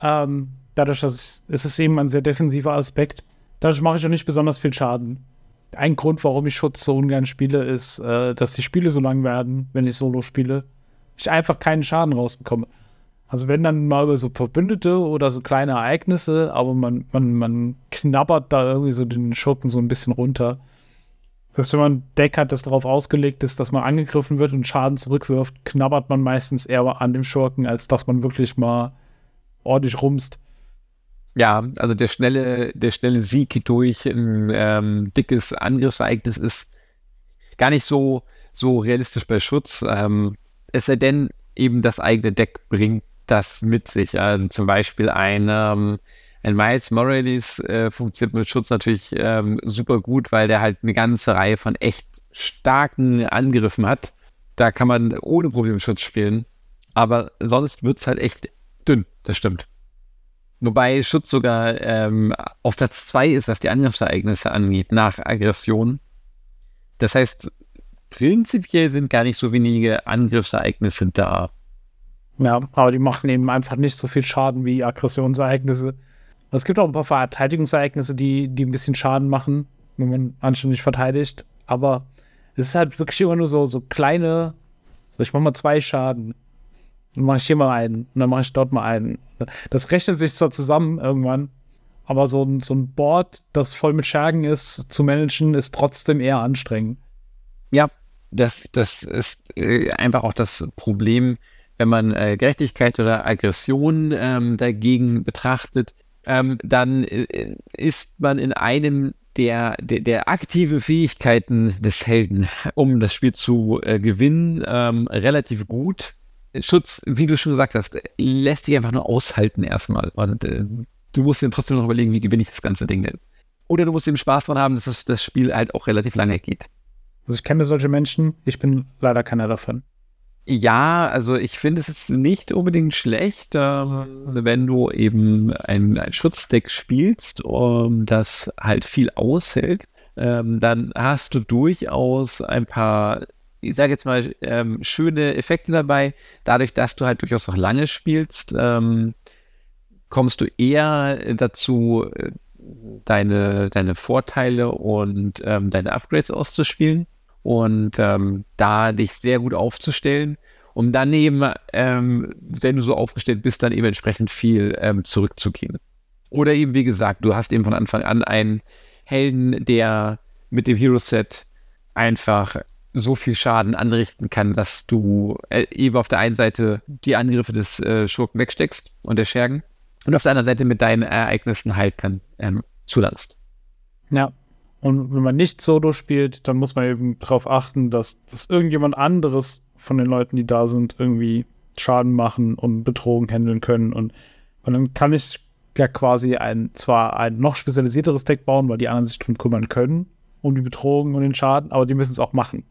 Ähm, dadurch, dass es, es ist eben ein sehr defensiver Aspekt. Dadurch mache ich auch nicht besonders viel Schaden. Ein Grund, warum ich Schutz so ungern spiele, ist, äh, dass die Spiele so lang werden, wenn ich Solo spiele. Ich einfach keinen Schaden rausbekomme. Also wenn dann mal über so Verbündete oder so kleine Ereignisse, aber man, man, man knabbert da irgendwie so den Schurken so ein bisschen runter. Selbst wenn man ein Deck hat, das darauf ausgelegt ist, dass man angegriffen wird und Schaden zurückwirft, knabbert man meistens eher an dem Schurken, als dass man wirklich mal ordentlich rumst. Ja, also der schnelle, der schnelle Sieg durch ein ähm, dickes Angriffsereignis ist gar nicht so, so realistisch bei Schutz. Ähm, es sei denn, eben das eigene Deck bringt das mit sich. Also zum Beispiel ein, ähm, ein Miles Morales äh, funktioniert mit Schutz natürlich ähm, super gut, weil der halt eine ganze Reihe von echt starken Angriffen hat. Da kann man ohne Probleme Schutz spielen. Aber sonst wird es halt echt dünn, das stimmt. Wobei Schutz sogar ähm, auf Platz 2 ist, was die Angriffsereignisse angeht, nach Aggression. Das heißt, prinzipiell sind gar nicht so wenige Angriffsereignisse da. Ja, aber die machen eben einfach nicht so viel Schaden wie Aggressionsereignisse. Es gibt auch ein paar Verteidigungsereignisse, die, die ein bisschen Schaden machen, wenn man anständig verteidigt. Aber es ist halt wirklich immer nur so, so kleine, so ich mach mal zwei Schaden. Dann mache ich hier mal einen und dann mache ich dort mal einen. Das rechnet sich zwar zusammen irgendwann, aber so ein, so ein Board, das voll mit Schergen ist, zu managen, ist trotzdem eher anstrengend. Ja, das, das ist äh, einfach auch das Problem, wenn man äh, Gerechtigkeit oder Aggression ähm, dagegen betrachtet, ähm, dann äh, ist man in einem der, der, der aktive Fähigkeiten des Helden, um das Spiel zu äh, gewinnen, ähm, relativ gut. Schutz, wie du schon gesagt hast, lässt dich einfach nur aushalten erstmal. Und äh, du musst dir trotzdem noch überlegen, wie gewinne ich das ganze Ding denn. Oder du musst eben Spaß dran haben, dass das, das Spiel halt auch relativ lange geht. Also ich kenne solche Menschen, ich bin leider keiner davon. Ja, also ich finde es ist nicht unbedingt schlecht, ähm, wenn du eben ein, ein Schutzdeck spielst, um, das halt viel aushält. Ähm, dann hast du durchaus ein paar, ich sage jetzt mal, ähm, schöne Effekte dabei. Dadurch, dass du halt durchaus noch lange spielst, ähm, kommst du eher dazu, äh, deine, deine Vorteile und ähm, deine Upgrades auszuspielen und ähm, da dich sehr gut aufzustellen, um dann eben, ähm, wenn du so aufgestellt bist, dann eben entsprechend viel ähm, zurückzugehen. Oder eben, wie gesagt, du hast eben von Anfang an einen Helden, der mit dem Hero-Set einfach so viel Schaden anrichten kann, dass du äh, eben auf der einen Seite die Angriffe des äh, Schurken wegsteckst und der Schergen und auf der anderen Seite mit deinen Ereignissen halt dann ähm, zulangst. Ja, und wenn man nicht Solo spielt, dann muss man eben darauf achten, dass, dass irgendjemand anderes von den Leuten, die da sind, irgendwie Schaden machen und Bedrohung handeln können. Und, und dann kann ich ja quasi ein, zwar ein noch spezialisierteres Deck bauen, weil die anderen sich drum kümmern können, um die Bedrohung und den Schaden, aber die müssen es auch machen.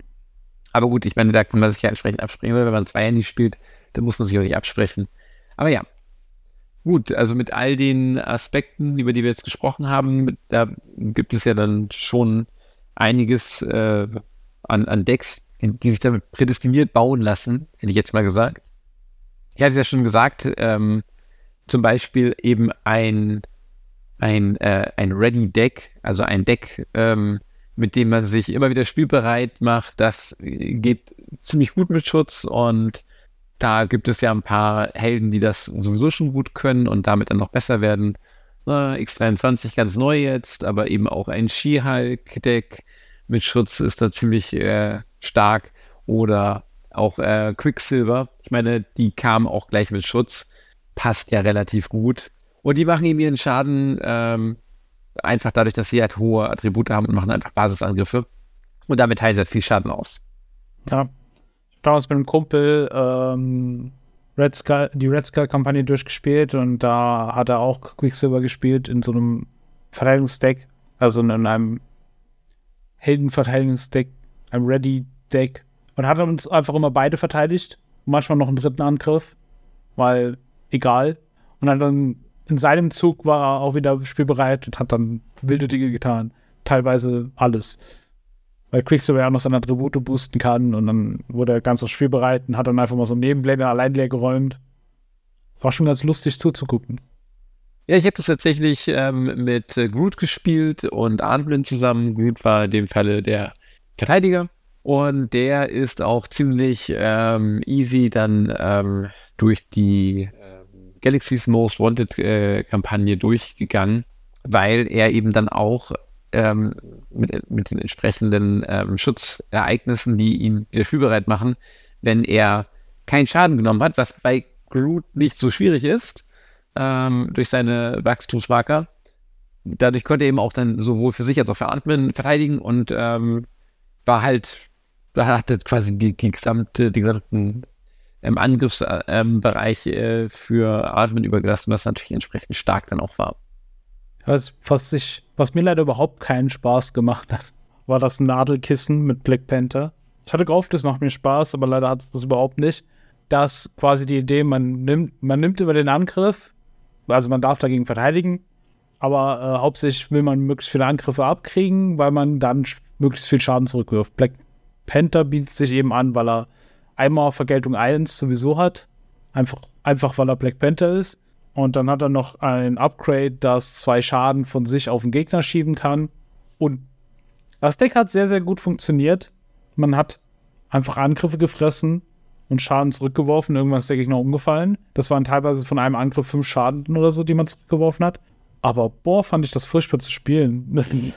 Aber gut, ich meine, da kann man sich ja entsprechend absprechen. Wenn man zwei Handys spielt, dann muss man sich auch nicht absprechen. Aber ja, Gut, also mit all den Aspekten, über die wir jetzt gesprochen haben, da gibt es ja dann schon einiges äh, an, an Decks, die, die, sich damit prädestiniert bauen lassen, hätte ich jetzt mal gesagt. Ich hatte es ja schon gesagt, ähm, zum Beispiel eben ein, ein, äh, ein Ready Deck, also ein Deck, ähm, mit dem man sich immer wieder spielbereit macht. Das geht ziemlich gut mit Schutz und da gibt es ja ein paar Helden, die das sowieso schon gut können und damit dann noch besser werden. X23 ganz neu jetzt, aber eben auch ein She-Hulk-Deck mit Schutz ist da ziemlich äh, stark. Oder auch äh, Quicksilver. Ich meine, die kamen auch gleich mit Schutz. Passt ja relativ gut. Und die machen eben ihren Schaden ähm, einfach dadurch, dass sie halt hohe Attribute haben und machen einfach Basisangriffe. Und damit teilen sie halt viel Schaden aus. Ja, damals mit einem Kumpel ähm, Red Skull, die Red Skull-Kampagne durchgespielt und da hat er auch Quicksilver gespielt in so einem Verteidigungsdeck, also in einem Heldenverteidigungsdeck, einem Ready-Deck und hat uns einfach immer beide verteidigt, manchmal noch einen dritten Angriff, weil egal. Und dann in seinem Zug war er auch wieder spielbereit und hat dann wilde Dinge getan. Teilweise alles weil Quicksilver ja noch seine Attribute boosten kann und dann wurde er ganz aufs Spiel bereit und hat dann einfach mal so Nebenpläne allein leer geräumt. War schon ganz lustig zuzugucken. Ja, ich habe das tatsächlich ähm, mit äh, Groot gespielt und Arnblin zusammen. Groot war in dem Falle der Verteidiger und der ist auch ziemlich ähm, easy dann ähm, durch die ähm, Galaxy's Most Wanted äh, Kampagne durchgegangen, weil er eben dann auch ähm, mit, mit den entsprechenden ähm, Schutzereignissen, die ihn wieder spielbereit machen, wenn er keinen Schaden genommen hat, was bei Groot nicht so schwierig ist, ähm, durch seine Wachstumsmarker. Dadurch konnte er eben auch dann sowohl für sich als auch für Atmen verteidigen und ähm, war halt, da hatte quasi die, die gesamte, die gesamten ähm, Angriffsbereich äh, für Atmen übergelassen, was natürlich entsprechend stark dann auch war. Was, was, ich, was mir leider überhaupt keinen Spaß gemacht hat, war das Nadelkissen mit Black Panther. Ich hatte gehofft, es macht mir Spaß, aber leider hat es das überhaupt nicht. Das quasi die Idee, man nimmt, man nimmt über den Angriff, also man darf dagegen verteidigen, aber äh, hauptsächlich will man möglichst viele Angriffe abkriegen, weil man dann möglichst viel Schaden zurückwirft. Black Panther bietet sich eben an, weil er einmal Vergeltung 1 sowieso hat. Einfach, einfach weil er Black Panther ist. Und dann hat er noch ein Upgrade, das zwei Schaden von sich auf den Gegner schieben kann. Und das Deck hat sehr, sehr gut funktioniert. Man hat einfach Angriffe gefressen und Schaden zurückgeworfen. Irgendwann ist der Gegner umgefallen. Das waren teilweise von einem Angriff fünf Schaden oder so, die man zurückgeworfen hat. Aber boah, fand ich das furchtbar zu spielen.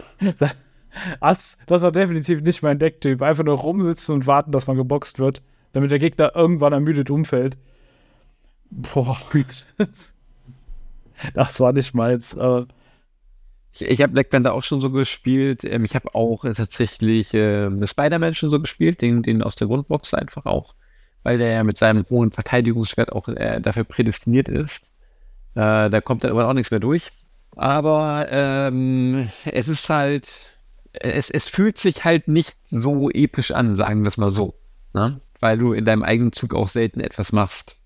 das, das war definitiv nicht mein Decktyp. Einfach nur rumsitzen und warten, dass man geboxt wird, damit der Gegner irgendwann ermüdet umfällt. Boah, das war nicht meins. Äh, ich, ich habe Black Panther auch schon so gespielt. Ähm, ich habe auch tatsächlich äh, Spider-Man schon so gespielt, den, den aus der Grundbox einfach auch, weil der ja mit seinem hohen Verteidigungswert auch äh, dafür prädestiniert ist. Äh, da kommt dann irgendwann auch nichts mehr durch. Aber ähm, es ist halt, es, es fühlt sich halt nicht so episch an, sagen wir es mal so. Ne? Weil du in deinem eigenen Zug auch selten etwas machst.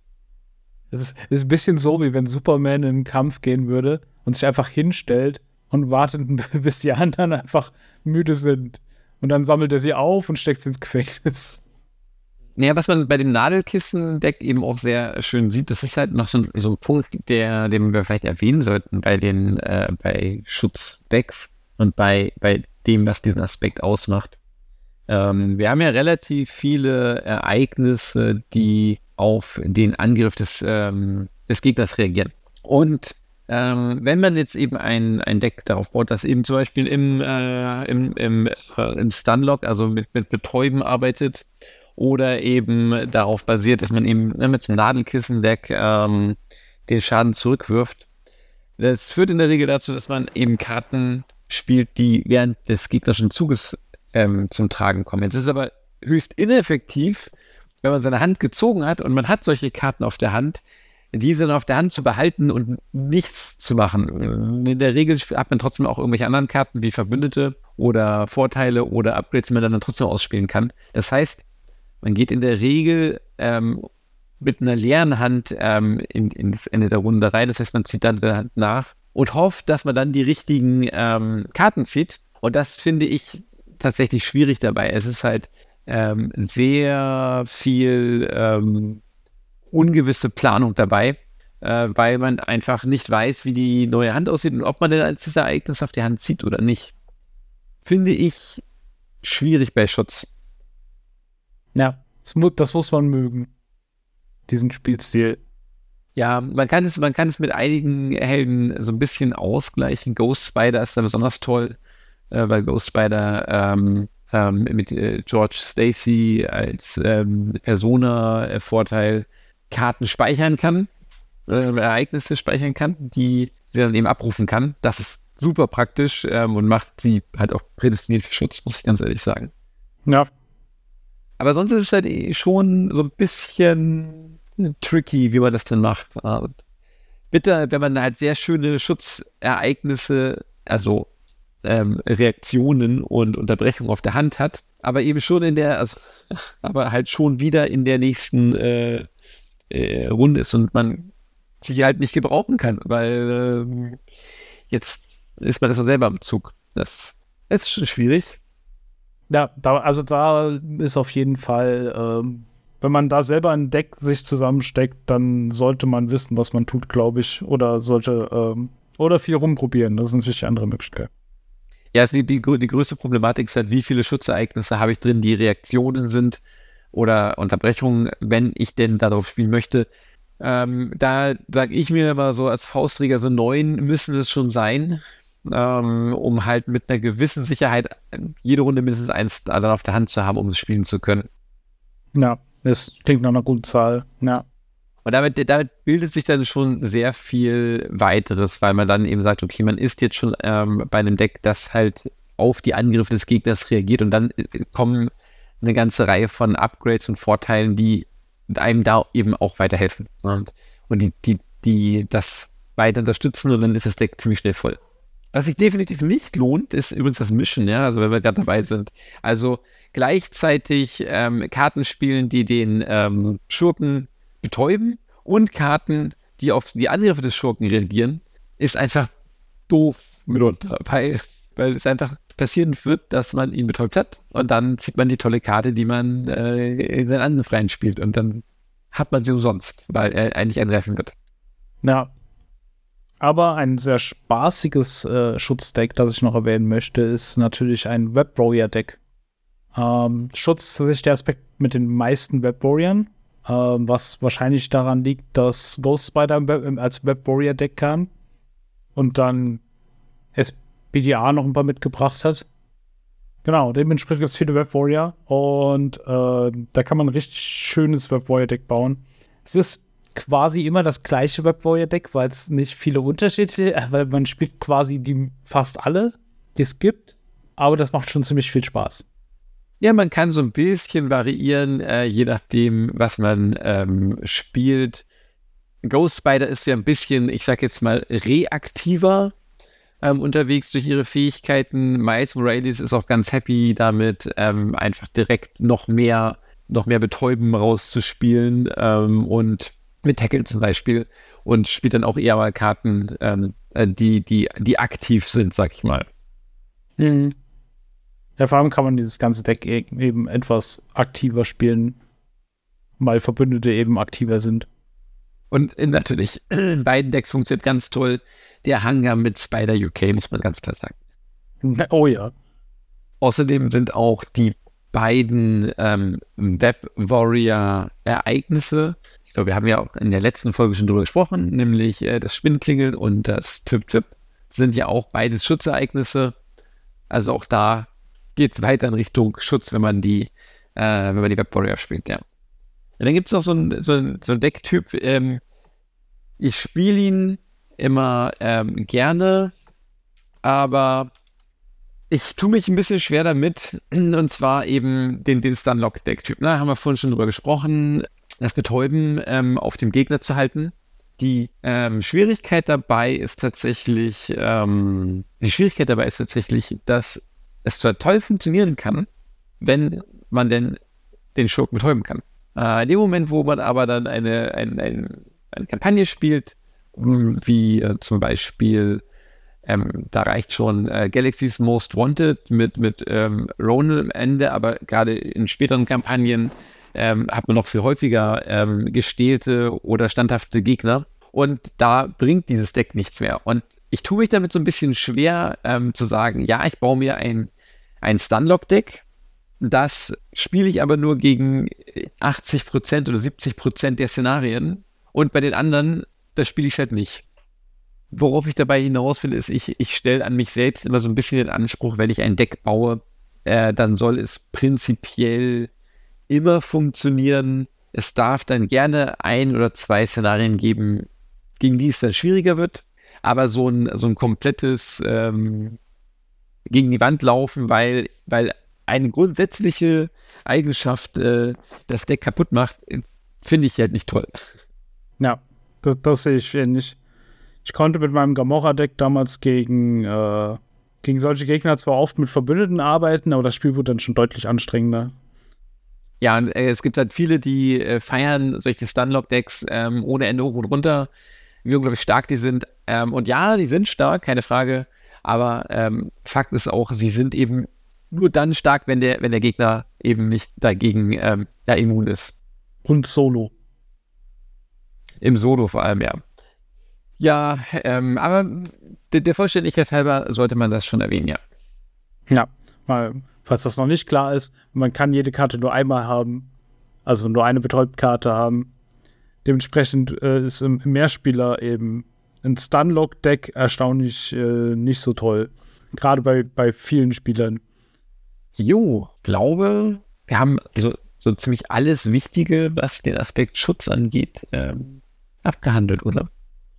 Es ist, ist ein bisschen so, wie wenn Superman in einen Kampf gehen würde und sich einfach hinstellt und wartet, bis die anderen einfach müde sind. Und dann sammelt er sie auf und steckt sie ins Gefängnis. Naja, was man bei dem Nadelkissen-Deck eben auch sehr schön sieht, das ist halt noch so ein, so ein Punkt, der, den wir vielleicht erwähnen sollten bei den äh, bei Schutzdecks und bei, bei dem, was diesen Aspekt ausmacht. Ähm, wir haben ja relativ viele Ereignisse, die auf den Angriff des, ähm, des Gegners reagieren. Und ähm, wenn man jetzt eben ein, ein Deck darauf baut, das eben zum Beispiel im, äh, im, im, äh, im Stunlock, also mit, mit Betäuben arbeitet, oder eben darauf basiert, dass man eben mit so einem Nadelkissen-Deck ähm, den Schaden zurückwirft. Das führt in der Regel dazu, dass man eben Karten spielt, die während des gegnerischen Zuges ähm, zum Tragen kommen. Jetzt ist es aber höchst ineffektiv, wenn man seine Hand gezogen hat und man hat solche Karten auf der Hand, diese dann auf der Hand zu behalten und nichts zu machen. In der Regel hat man trotzdem auch irgendwelche anderen Karten wie Verbündete oder Vorteile oder Upgrades, die man dann trotzdem ausspielen kann. Das heißt, man geht in der Regel ähm, mit einer leeren Hand ähm, in, in, das Ende der Runde rein. Das heißt, man zieht dann die Hand nach und hofft, dass man dann die richtigen ähm, Karten zieht. Und das finde ich tatsächlich schwierig dabei. Es ist halt ähm, sehr viel ähm, ungewisse Planung dabei, äh, weil man einfach nicht weiß, wie die neue Hand aussieht und ob man denn als das Ereignis auf die Hand zieht oder nicht. Finde ich schwierig bei Schutz. Ja, das muss man mögen. Diesen Spielstil. Ja, man kann es, man kann es mit einigen Helden so ein bisschen ausgleichen. Ghost Spider ist da besonders toll, äh, weil Ghost Spider ähm, ähm, mit äh, George Stacy als ähm, Persona-Vorteil äh, Karten speichern kann, äh, Ereignisse speichern kann, die sie dann eben abrufen kann. Das ist super praktisch ähm, und macht sie halt auch prädestiniert für Schutz, muss ich ganz ehrlich sagen. Ja. Aber sonst ist es halt eh schon so ein bisschen tricky, wie man das dann macht. Bitte, wenn man halt sehr schöne Schutzereignisse, also ähm, Reaktionen und Unterbrechungen auf der Hand hat, aber eben schon in der, also, aber halt schon wieder in der nächsten äh, äh, Runde ist und man sie halt nicht gebrauchen kann, weil äh, jetzt ist man erstmal selber am Zug. Das ist schon schwierig. Ja, da, also da ist auf jeden Fall, ähm, wenn man da selber ein Deck sich zusammensteckt, dann sollte man wissen, was man tut, glaube ich, oder sollte ähm, oder viel rumprobieren. Das ist natürlich die andere Möglichkeit. Ja, die, die, die größte Problematik ist halt, wie viele Schutzereignisse habe ich drin, die Reaktionen sind oder Unterbrechungen, wenn ich denn darauf spielen möchte. Ähm, da sage ich mir immer so als Faustträger, so neun müssen es schon sein, ähm, um halt mit einer gewissen Sicherheit jede Runde mindestens eins dann auf der Hand zu haben, um es spielen zu können. Ja, das klingt nach einer guten Zahl, ja. Und damit, damit bildet sich dann schon sehr viel weiteres, weil man dann eben sagt, okay, man ist jetzt schon ähm, bei einem Deck, das halt auf die Angriffe des Gegners reagiert und dann äh, kommen eine ganze Reihe von Upgrades und Vorteilen, die einem da eben auch weiterhelfen. Und, und die, die, die das weiter unterstützen und dann ist das Deck ziemlich schnell voll. Was sich definitiv nicht lohnt, ist übrigens das Mischen, ja, also wenn wir gerade dabei sind. Also gleichzeitig ähm, Karten spielen, die den ähm, Schurken betäuben und Karten, die auf die Angriffe des Schurken reagieren, ist einfach doof mitunter, weil, weil es einfach passieren wird, dass man ihn betäubt hat und dann zieht man die tolle Karte, die man äh, in seinen Angriff reinspielt und dann hat man sie umsonst, weil er eigentlich angreifen wird. Ja. Aber ein sehr spaßiges äh, Schutzdeck, das ich noch erwähnen möchte, ist natürlich ein Web Warrior Deck. Ähm, Schutz ist der Aspekt mit den meisten Web Warriors, äh, was wahrscheinlich daran liegt, dass Ghost Spider als Web Warrior Deck kam und dann SPDA noch ein paar mitgebracht hat. Genau, dementsprechend gibt es viele Web Warrior und äh, da kann man ein richtig schönes Web Warrior Deck bauen. Es ist quasi immer das gleiche Web Warrior Deck, weil es nicht viele Unterschiede, weil man spielt quasi die fast alle, die es gibt, aber das macht schon ziemlich viel Spaß. Ja, man kann so ein bisschen variieren, äh, je nachdem, was man ähm, spielt. Ghost Spider ist ja ein bisschen, ich sag jetzt mal, reaktiver ähm, unterwegs durch ihre Fähigkeiten. Miles Morales ist auch ganz happy damit, ähm, einfach direkt noch mehr, noch mehr Betäuben rauszuspielen ähm, und mit Tackle zum Beispiel und spielt dann auch eher mal Karten, ähm, äh, die, die, die aktiv sind, sag ich mal. Mhm. Ja, vor allem kann man dieses ganze Deck e-, eben etwas aktiver spielen, weil Verbündete eben aktiver sind. Und natürlich, in beiden Decks funktioniert ganz toll der Hangar mit Spider UK, muss man ganz klar sagen. Oh ja. Außerdem sind auch die beiden ähm, Web Warrior Ereignisse, ich glaube, wir haben ja auch in der letzten Folge schon drüber gesprochen, nämlich äh, das Spinnklingeln und das Tip-Tip sind ja auch beides Schutzereignisse. Also auch da geht es weiter in Richtung Schutz, wenn man die, äh, wenn man die Web Warrior spielt, ja. Und dann gibt es noch so einen so so ein Decktyp, ähm, ich spiele ihn immer ähm, gerne, aber ich tue mich ein bisschen schwer damit, und zwar eben den, den Stunlock-Deck-Typ. Da ne? haben wir vorhin schon drüber gesprochen, das Betäuben ähm, auf dem Gegner zu halten. Die ähm, Schwierigkeit dabei ist tatsächlich, ähm, die Schwierigkeit dabei ist tatsächlich, dass es zwar toll funktionieren kann, wenn man denn den Schurken betäuben kann. Äh, in dem Moment, wo man aber dann eine, eine, eine, eine Kampagne spielt, wie äh, zum Beispiel, ähm, da reicht schon äh, Galaxy's Most Wanted mit, mit ähm, Ronald am Ende, aber gerade in späteren Kampagnen ähm, hat man noch viel häufiger ähm, gestählte oder standhafte Gegner. Und da bringt dieses Deck nichts mehr. Und ich tue mich damit so ein bisschen schwer ähm, zu sagen, ja, ich baue mir ein ein Stunlock-Deck. Das spiele ich aber nur gegen 80% oder 70% der Szenarien. Und bei den anderen, das spiele ich halt nicht. Worauf ich dabei hinaus will, ist, ich, ich stelle an mich selbst immer so ein bisschen den Anspruch, wenn ich ein Deck baue, äh, dann soll es prinzipiell immer funktionieren. Es darf dann gerne ein oder zwei Szenarien geben, gegen die es dann schwieriger wird. Aber so ein, so ein komplettes ähm, gegen die Wand laufen, weil, weil eine grundsätzliche Eigenschaft äh, das Deck kaputt macht, finde ich halt nicht toll. Ja, das, das sehe ich ähnlich. Ich konnte mit meinem Gamora-Deck damals gegen, äh, gegen solche Gegner zwar oft mit Verbündeten arbeiten, aber das Spiel wurde dann schon deutlich anstrengender. Ja, und, äh, es gibt halt viele, die äh, feiern solche Stunlock-Decks ähm, ohne Ende hoch und runter, wie unglaublich stark die sind. Ähm, und ja, die sind stark, keine Frage. Aber ähm, Fakt ist auch, sie sind eben nur dann stark, wenn der, wenn der Gegner eben nicht dagegen ähm, ja, immun ist. Und Solo. Im Solo vor allem, ja. Ja, ähm, aber der, der Vollständigkeit halber sollte man das schon erwähnen, ja. Ja, weil, falls das noch nicht klar ist, man kann jede Karte nur einmal haben, also nur eine Betäubtkarte haben. Dementsprechend äh, ist im Mehrspieler eben ein Stunlock-Deck erstaunlich äh, nicht so toll. Gerade bei, bei vielen Spielern. Jo, glaube, wir haben, also so ziemlich alles Wichtige, was den Aspekt Schutz angeht, ähm, abgehandelt, oder?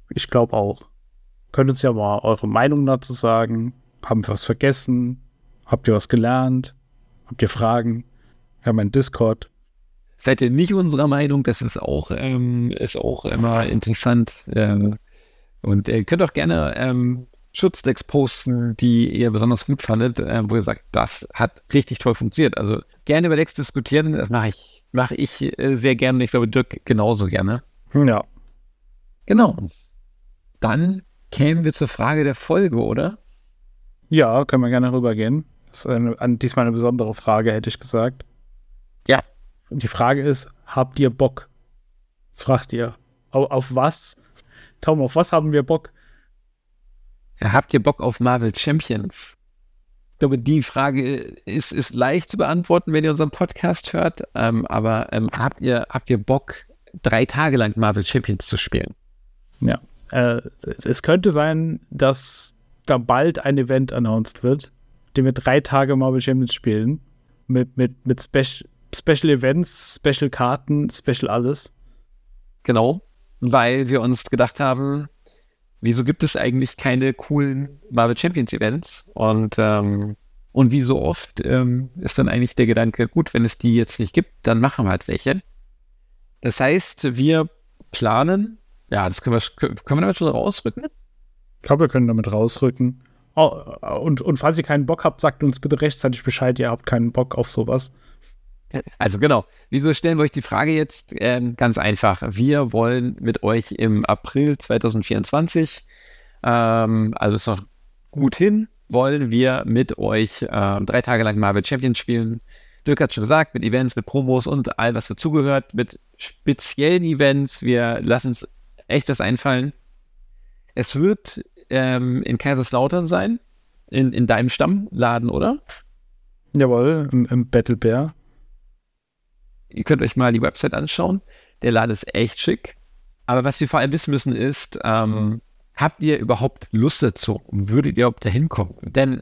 Ich glaube auch. Könnt uns ja mal eure Meinung dazu sagen. Haben wir was vergessen? Habt ihr was gelernt? Habt ihr Fragen? Wir haben einen Discord. Seid ihr nicht unserer Meinung? Das ist auch, ähm, ist auch immer interessant. Äh, und ihr könnt auch gerne ähm, Schutzdecks posten, die ihr besonders gut fandet, äh, wo ihr sagt, das hat richtig toll funktioniert. Also gerne über Decks diskutieren, das mache ich, mache ich äh, sehr gerne. Ich glaube, Dirk genauso gerne. Ja. Genau. Dann kämen wir zur Frage der Folge, oder? Ja, können wir gerne rübergehen. Das ist eine, an, diesmal eine besondere Frage, hätte ich gesagt. Ja. Und die Frage ist: Habt ihr Bock? Jetzt fragt ihr. Auf, auf was? Tom, auf was haben wir Bock? Ja, habt ihr Bock auf Marvel Champions? Ich glaube, die Frage ist, ist leicht zu beantworten, wenn ihr unseren Podcast hört. Ähm, aber ähm, habt, ihr, habt ihr Bock, drei Tage lang Marvel Champions zu spielen? Ja. Äh, es, es könnte sein, dass da bald ein Event announced wird, dem wir drei Tage Marvel Champions spielen. Mit, mit, mit Spe Special Events, Special Karten, Special alles. Genau, weil wir uns gedacht haben, wieso gibt es eigentlich keine coolen Marvel Champions Events? Und, ähm, und wie so oft ähm, ist dann eigentlich der Gedanke, gut, wenn es die jetzt nicht gibt, dann machen wir halt welche. Das heißt, wir planen, ja, das können wir, können wir damit schon rausrücken? Ich glaube, wir können damit rausrücken. Oh, und, und falls ihr keinen Bock habt, sagt uns bitte rechtzeitig Bescheid, ihr habt keinen Bock auf sowas. Also genau, wieso stellen wir euch die Frage jetzt? Ähm, ganz einfach. Wir wollen mit euch im April 2024, ähm, also ist noch gut hin, wollen wir mit euch äh, drei Tage lang Marvel Champions spielen. Dirk hat schon gesagt, mit Events, mit Promos und all was dazugehört, mit speziellen Events. Wir lassen uns echt was einfallen. Es wird ähm, in Kaiserslautern sein, in, in deinem Stammladen, oder? Jawohl, im, im Battle Bear. Ihr könnt euch mal die Website anschauen. Der Laden ist echt schick. Aber was wir vor allem wissen müssen ist, ähm, habt ihr überhaupt Lust dazu? Würdet ihr überhaupt dahin kommen? Denn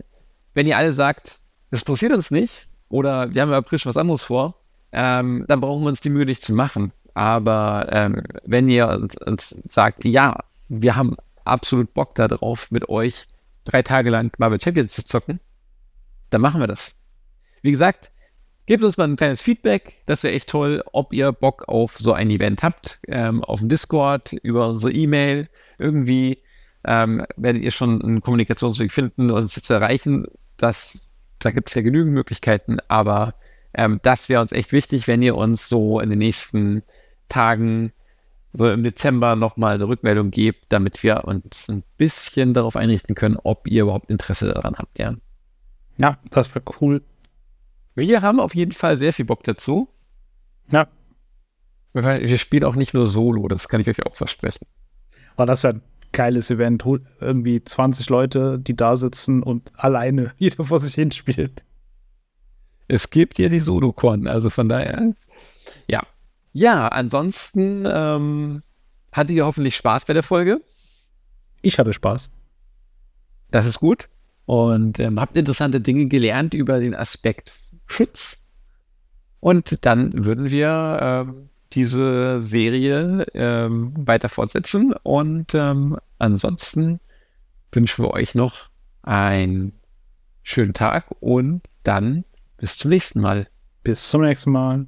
wenn ihr alle sagt, das interessiert uns nicht oder wir haben im April schon was anderes vor, ähm, dann brauchen wir uns die Mühe nicht zu machen. Aber ähm, wenn ihr uns, uns, sagt, ja, wir haben absolut Bock darauf, mit euch drei Tage lang Marvel Champions zu zocken, dann machen wir das. Wie gesagt, Gebt uns mal ein kleines Feedback, das wäre echt toll, ob ihr Bock auf so ein Event habt, ähm, auf dem Discord, über unsere E-Mail, irgendwie ähm, werdet ihr schon einen Kommunikationsweg finden, uns zu erreichen. Das, da gibt es ja genügend Möglichkeiten, aber ähm, das wäre uns echt wichtig, wenn ihr uns so in den nächsten Tagen, so im Dezember nochmal eine Rückmeldung gebt, damit wir uns ein bisschen darauf einrichten können, ob ihr überhaupt Interesse daran habt. Ja, ja das wäre cool. Wir haben auf jeden Fall sehr viel Bock dazu. Ja. Wir spielen auch nicht nur Solo, das kann ich euch auch versprechen. Aber das wäre ein geiles Event. Irgendwie 20 Leute, die da sitzen und alleine jeder vor sich hinspielt. Es gibt ja die Solo-Con, also von daher. Ja. Ja, ansonsten ähm, hattet ihr hoffentlich Spaß bei der Folge. Ich hatte Spaß. Das ist gut. Und ähm, habt interessante Dinge gelernt über den Aspekt Schutz. Und dann würden wir ähm, diese Serie ähm, weiter fortsetzen. Und ähm, ansonsten wünschen wir euch noch einen schönen Tag und dann bis zum nächsten Mal. Bis zum nächsten Mal.